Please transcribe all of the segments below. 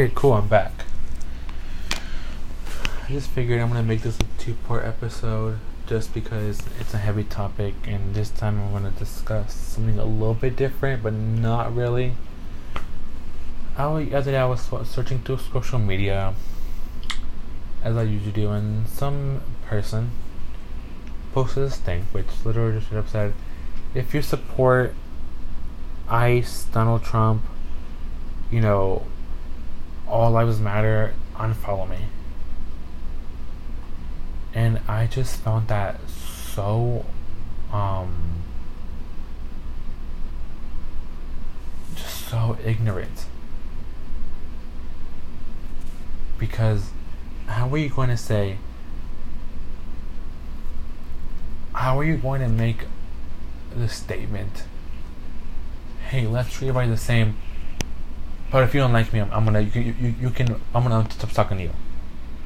Okay, cool, I'm back. I just figured I'm gonna make this a two part episode just because it's a heavy topic, and this time I'm gonna discuss something a little bit different, but not really. I the other day I was searching through social media, as I usually do, and some person posted this thing, which literally just said, if you support ICE, Donald Trump, you know, all lives matter, unfollow me. And I just found that so um just so ignorant. Because how are you going to say how are you going to make the statement hey let's treat the same but if you don't like me, I'm, I'm gonna you, you, you can I'm gonna stop talking to you.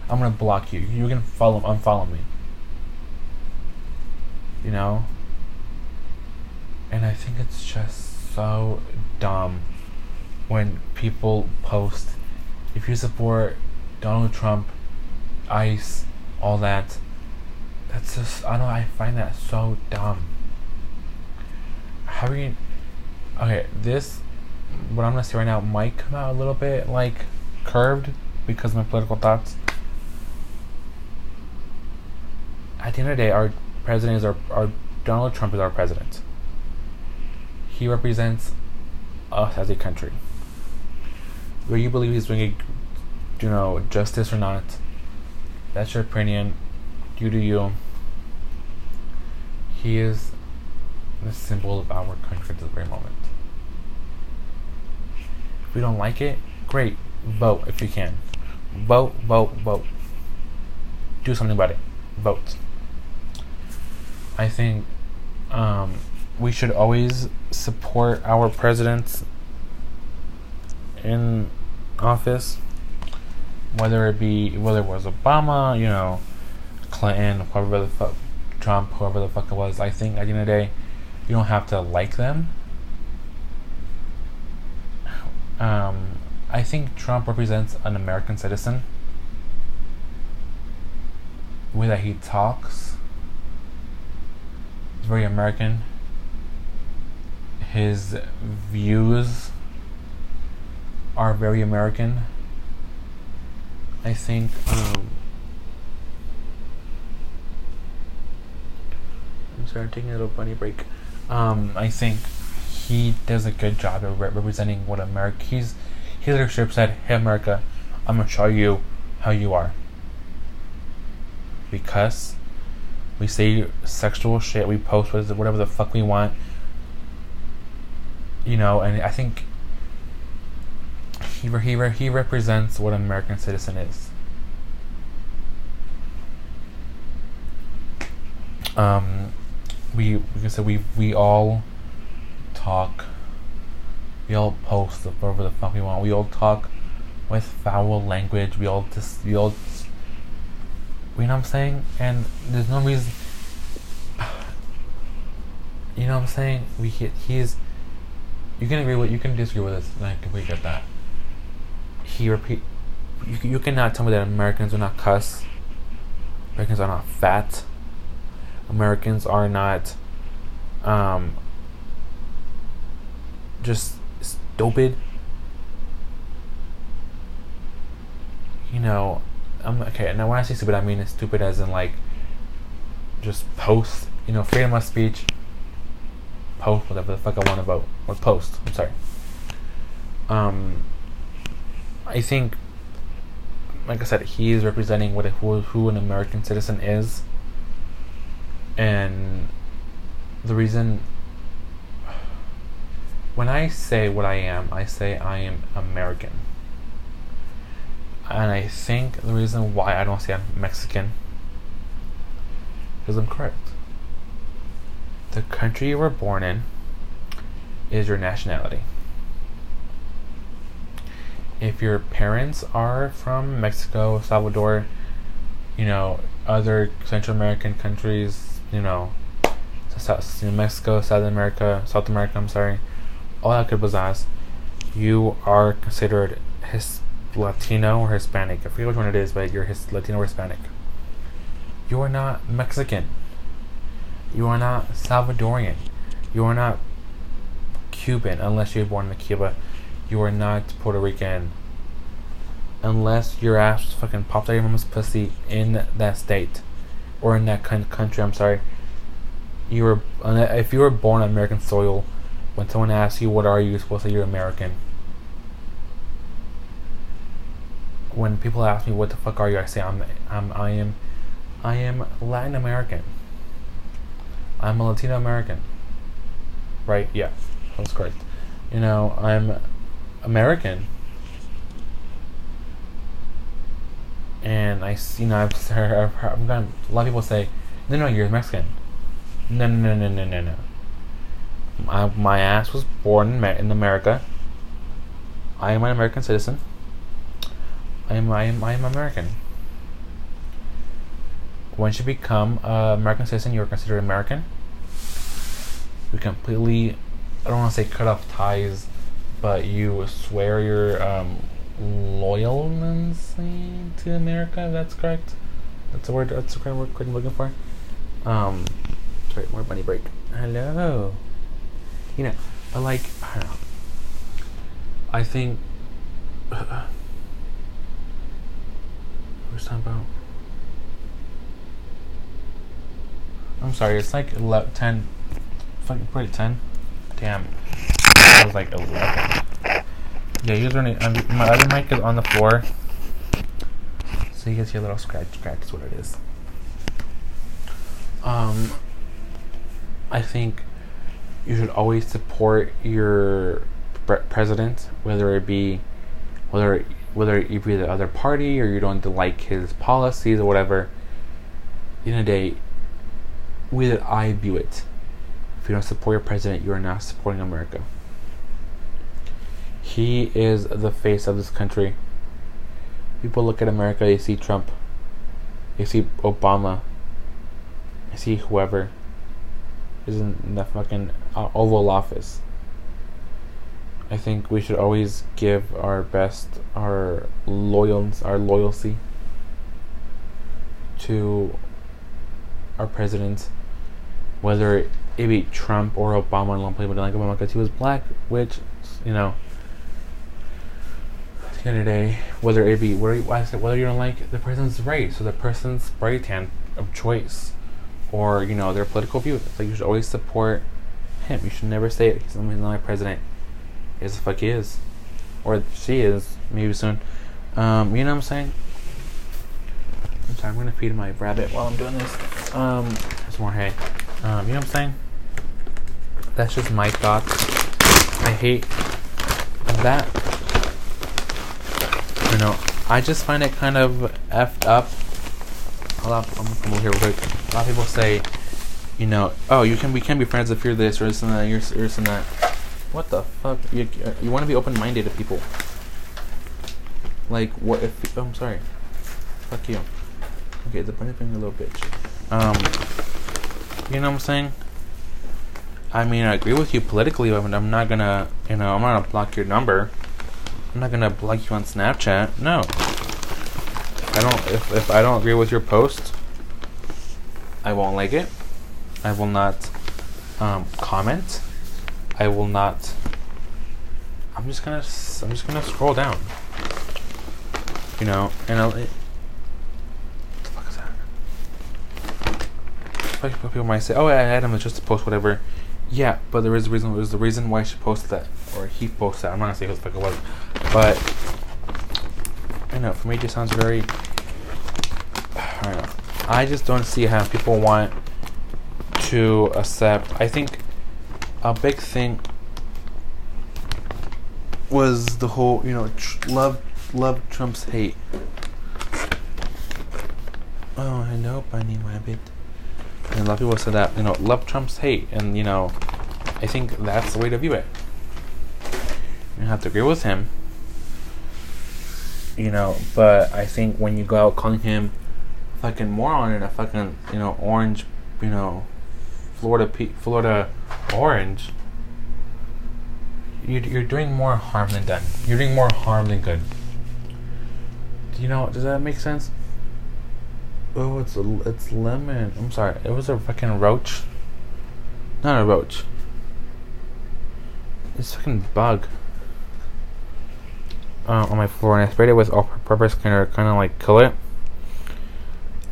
I'm gonna block you. You can follow unfollow me. You know. And I think it's just so dumb when people post if you support Donald Trump, ICE, all that. That's just I don't know. I find that so dumb. How are you? Okay, this what I'm gonna say right now might come out a little bit like curved because of my political thoughts. At the end of the day, our president is our, our Donald Trump is our president. He represents us as a country. Whether you believe he's doing a, you know, justice or not, that's your opinion. You do you. He is the symbol of our country at this very moment. You don't like it, great. Vote if you can. Vote, vote, vote. Do something about it. Vote. I think um, we should always support our presidents in office, whether it be whether it was Obama, you know, Clinton, whoever the fuck, Trump, whoever the fuck it was. I think at the end of the day, you don't have to like them um, I think Trump represents an American citizen. The way that he talks is very American. His views are very American. I think. Um, I'm sorry, I'm taking a little bunny break. Um, I think he does a good job of re- representing what America. He's his leadership said, "Hey America, I'm gonna show you how you are." Because we say sexual shit, we post whatever the fuck we want, you know, and I think he he he represents what an American citizen is. Um, we we can say we we all talk. We all post whatever the fuck we want. We all talk with foul language. We all just we all. You know what I'm saying? And there's no reason. You know what I'm saying? We hit. he's. You can agree with you can disagree with us, and I completely get that. He repeat. You you cannot tell me that Americans are not cuss. Americans are not fat. Americans are not um, just stupid. You know, I'm okay. Now, when I say stupid, I mean as stupid as in like just post. You know, freedom of speech. Post whatever the fuck I want to vote or post. I'm sorry. Um, I think, like I said, he is representing what a, who who an American citizen is, and the reason when I say what I am, I say I am American. And I think the reason why I don't say I'm Mexican is I'm correct. The country you were born in is your nationality. If your parents are from Mexico, Salvador, you know, other Central American countries, you know, South, Mexico, South America, South America, I'm sorry, all that good was asked, you are considered his Latino or Hispanic. I forget which one it is, but you're his Latino or Hispanic. You are not Mexican. You are not Salvadorian. You are not Cuban unless you're born in Cuba. You are not Puerto Rican unless your ass fucking popped out your mama's pussy in that state or in that kind of country. I'm sorry. You were if you were born on American soil. When someone asks you what are you, you're supposed to say you're American. When people ask me what the fuck are you, I say I'm I'm I am I am Latin American. I'm a Latino American. Right? Yeah, that's correct. You know, I'm American. And I, you know, I've I've I've a lot of people say, no, no, you're Mexican. No, no, no, no, no, no. My, my ass was born in, in America. I am an American citizen. I am, I am, I am American. Once you become an American citizen, you're considered American. You completely, I don't want to say cut off ties, but you swear your um, loyalty to America. That's correct. That's the word. That's the correct word I'm looking for. Um, sorry, more bunny break. Hello. You know, but like I don't know. I think. Uh, what's talking about? I'm sorry. It's like 11, 10. Fucking put it 10. Damn. It was like 11. Yeah, you're running. Um, my other mic is on the floor, so you can see a little scratch. Scratch is what it is. Um, I think you should always support your president, whether it be whether whether you be the other party or you don't like his policies or whatever. In a day, way that I view it, if you don't support your president, you are not supporting America. He is the face of this country. People look at America, they see Trump, they see Obama, they see whoever is in the fucking uh, Oval Office. I think we should always give our best, our loyals, our loyalty to our president, whether it be Trump or Obama. I don't play, but like Obama because he was black, which you know the other day, whether it be whether you don't like the person's race or the person's spray tan of choice, or you know their political view. like you should always support him. You should never say he's not my president. Is the fuck he is, or she is maybe soon. Um, you know what I'm saying? I'm sorry. I'm gonna feed my rabbit while I'm doing this. Um, there's more hay. Um, you know what I'm saying? That's just my thoughts. I hate that you know, I just find it kind of effed up. A lot, I'm gonna come over here real quick. A lot of people say, you know, oh, you can we can be friends if you're this or this and that, you're this and that. What the fuck? You you want to be open minded to people. Like what if? Oh, I'm sorry. Fuck you. Okay, the bunny being a little bitch. Um, you know what I'm saying? I mean, I agree with you politically, but I'm not gonna, you know, I'm not gonna block your number. I'm not gonna block you on Snapchat. No. I don't. If if I don't agree with your post, I won't like it. I will not um, comment. I will not. I'm just gonna. I'm just gonna scroll down. You know, and I'll. It, what the fuck is that? People might say, "Oh, I had him just to post whatever." Yeah, but there is a reason. There's the reason why she posted that, or he posted that. I'm not gonna say who the fuck it was, but I know for me it just sounds very. I don't know. I just don't see how people want to accept. I think a big thing was the whole, you know, tr- love, love Trump's hate. Oh, I hello, Bunny Rabbit. And a lot of people said that, you know, love Trump's hate. And, you know, I think that's the way to view it. You have to agree with him. You know, but I think when you go out calling him fucking moron in a fucking, you know, orange, you know, Florida, Florida orange, you're, you're doing more harm than done. You're doing more harm than good. Do you know? Does that make sense? Oh, it's a, it's lemon. I'm sorry. It was a fucking roach. Not a roach. It's fucking bug. Uh, on my floor, and I sprayed it with all-purpose cleaner, kind of like kill it.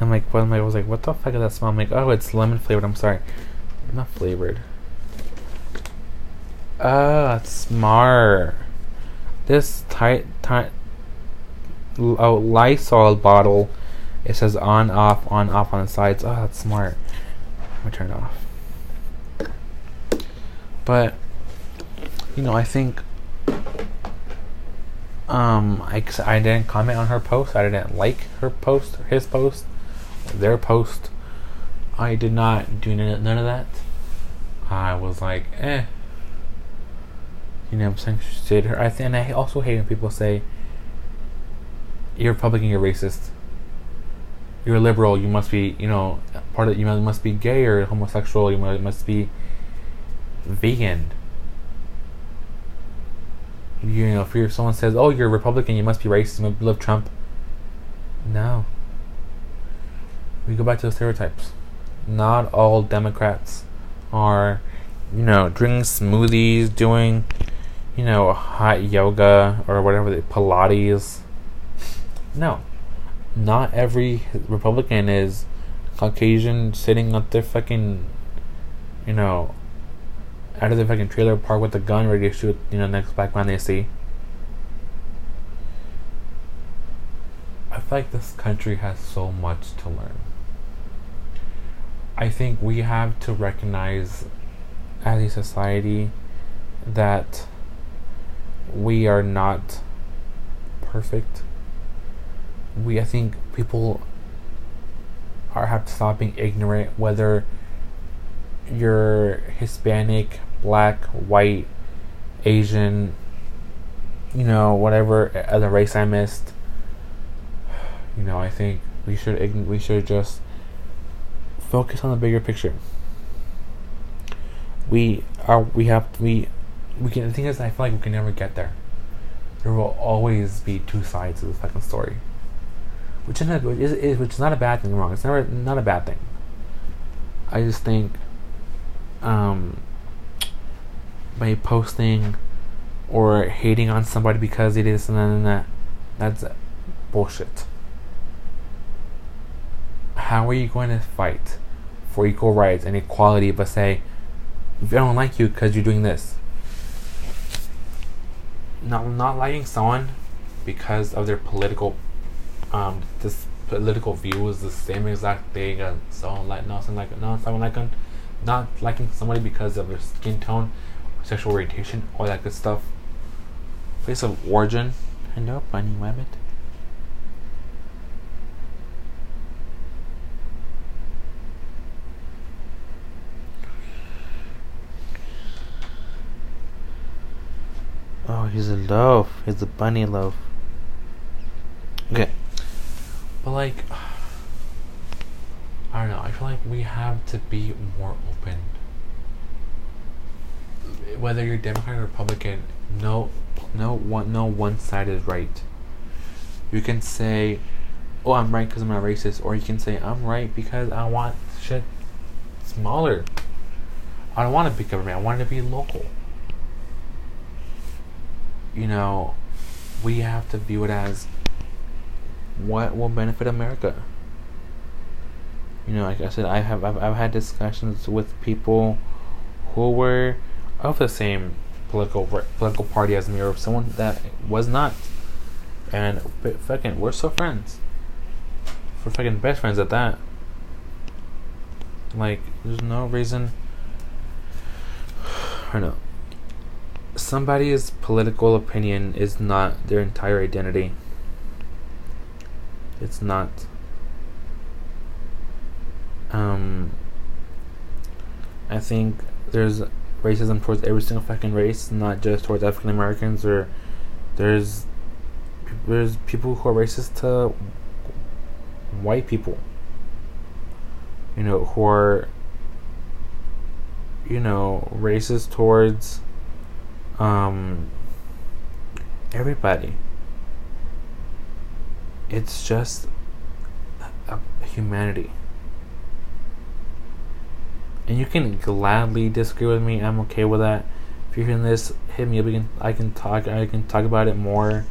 I'm like, what? I was like, what the fuck is that smell? I'm like, oh, it's lemon flavored. I'm sorry, not flavored. Ah, smart. This tight, tight, oh, Lysol bottle. It says on, off, on, off on the sides. Oh, that's smart. Let me turn it off. But you know, I think um, I, I didn't comment on her post. I didn't like her post, or his post, their post. I did not do none of that. I was like, eh. You know, I'm saying shit. Her. I th- and I also hate when people say, "You're Republican, you're racist." You're liberal. You must be, you know, part of you must be gay or homosexual. You must be vegan you know, if someone says, "Oh, you're Republican, you must be racist, you love Trump." No. We go back to the stereotypes. Not all Democrats are, you know, drinking smoothies, doing, you know, hot yoga or whatever, the Pilates. No. Not every Republican is Caucasian sitting at their fucking, you know, out of the fucking trailer park with a gun ready to shoot, you know, next black man they see. I feel like this country has so much to learn. I think we have to recognize as a society that we are not perfect. We I think people are have to stop being ignorant whether you're Hispanic, black, white, Asian, you know, whatever other race I missed. You know, I think we should we should just focus on the bigger picture. We are we have we we can the thing is I feel like we can never get there. There will always be two sides of the fucking story. Which is, is, is which is not a bad thing wrong. It's never not a bad thing. I just think um by posting or hating on somebody because it is and that. That's bullshit. How are you going to fight for equal rights and equality but say, if I don't like you because you're doing this? Not, not liking someone because of their political um this political view is the same exact thing as someone like no someone like no someone like not liking somebody because of their skin tone sexual orientation, all that good stuff. Place of origin. Hello, bunny rabbit. Oh, he's a loaf. He's a bunny loaf. Okay. But like I don't know, I feel like we have to be more open whether you're Democrat or Republican, no, no one, no one side is right. You can say, "Oh, I'm right because I'm not racist," or you can say, "I'm right because I want shit smaller. I don't want a big government. I want it to be local." You know, we have to view it as what will benefit America. You know, like I said, I have I've, I've had discussions with people who were of the same political political party as me or someone that was not. And fucking, we're so friends. We're fucking best friends at that. Like, there's no reason. I don't know. Somebody's political opinion is not their entire identity. It's not. Um, I think there's racism towards every single fucking race, not just towards African Americans or there's there's people who are racist to white people. You know, who are you know, racist towards um everybody. it's just a, humanity. And you can gladly disagree with me. I'm okay with that. If you're hearing this, hit me up. Can, I can talk. I can talk about it more,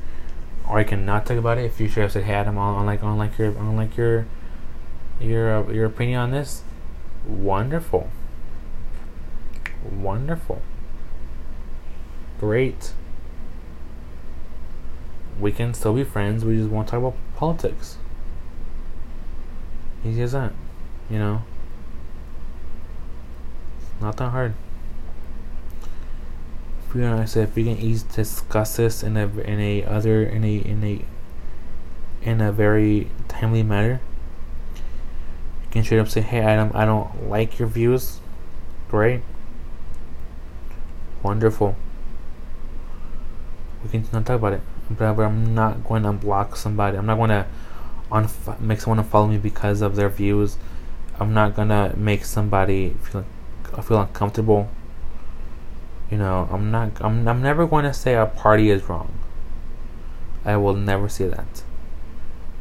or I can not talk about it. If you should have said, "Hey, Adam, on like on like your on like your your uh, your opinion on this," wonderful, wonderful, great. We can still be friends. We just won't talk about politics. Easy as that, you know. It's not that hard. If we, I said, if we can easily discuss this in a in a other in a in a in a very timely manner, you can straight up say, "Hey, Adam, I don't like your views." Great. Wonderful. We can not talk about it, but, but I'm not going to block somebody. I'm not going to unf- make someone follow me because of their views. I'm not gonna make somebody feel feel uncomfortable. You know, I'm not. I'm. I'm never going to say a party is wrong. I will never say that.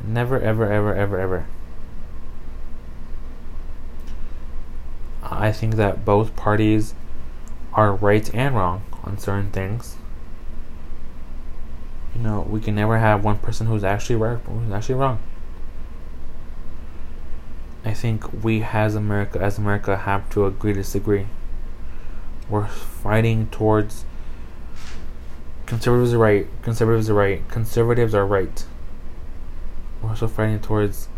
Never, ever, ever, ever, ever. I think that both parties are right and wrong on certain things. You know, we can never have one person who's actually right, who's actually wrong. I think we as America as America have to agree to disagree. We're fighting towards conservatives are right, conservatives are right, conservatives are right. We're also fighting towards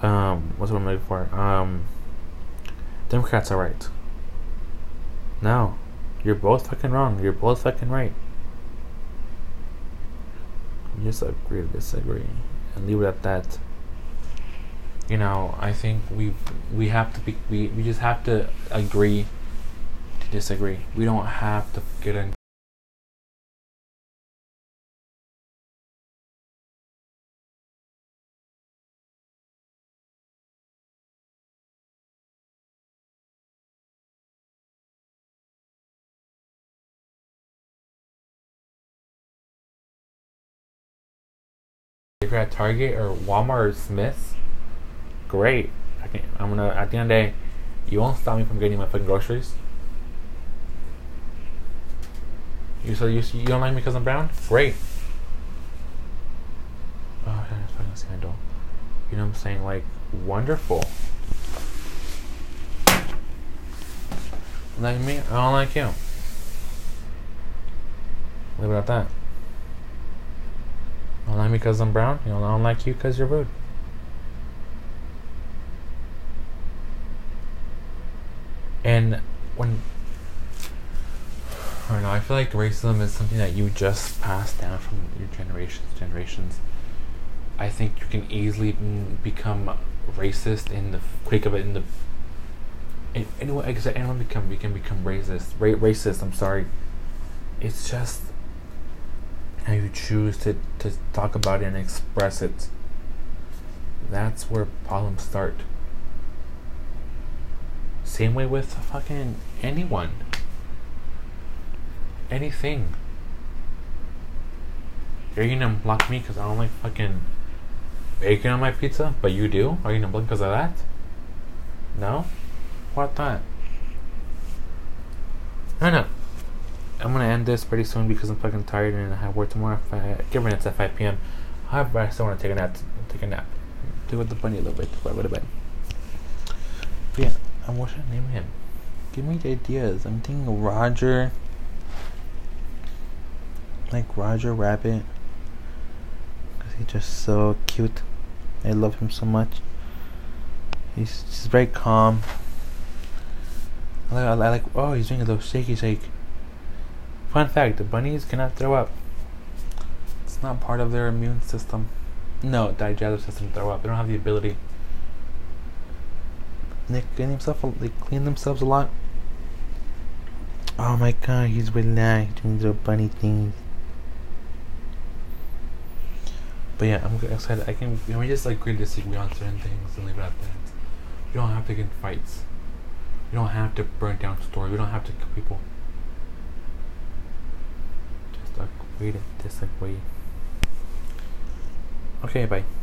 um what's what I'm looking for? Um Democrats are right. No. You're both fucking wrong. You're both fucking right. Just agree to disagree and leave it at that you know, I think we we have to be we, we just have to agree to disagree. We don't have to get in if you're at Target or Walmart or Smith's great. I can, I'm gonna at the end of the day, you won't stop me from getting my fucking groceries. You so you you don't like me because I'm brown? Great. Oh, that's fucking scandal. You know what I'm saying? Like wonderful. Like me, I don't like you. Leave it at that. Don't like me because I'm brown. You know, I don't like you because you're rude. And when I don't know, I feel like racism is something that you just pass down from your generations to generations. I think you can easily become racist in the quick of it in the in, guess anyone become we can become racist. Ra- racist. I'm sorry. It's just how you choose to to talk about it and express it. That's where problems start. Same way with fucking anyone. Anything. Are You're gonna block me because I don't like fucking bacon on my pizza, but you do? Are you gonna block because of that? No? What that? No, no. I'm gonna end this pretty soon because I'm fucking tired and I have work tomorrow. If I, given it's at 5 p.m. However, I still want to take a nap. Take a nap. Do with the bunny a little bit before I go to bed. But yeah. And what should I name him? Give me the ideas. I'm thinking Roger. Like Roger Rabbit. Because he's just so cute. I love him so much. He's just very calm. I like, I like, oh, he's doing a little shaky shake. Fun fact the bunnies cannot throw up. It's not part of their immune system. No, digestive system throw up. They don't have the ability. They clean himself. They clean themselves a lot. Oh my god, he's relaxed doing little bunny things. But yeah, I'm excited. I can. You know, we just like agree to disagree on certain things and leave it at that. You don't have to get in fights. You don't have to burn down stores. We don't have to kill people. Just agree to disagree. Okay, bye.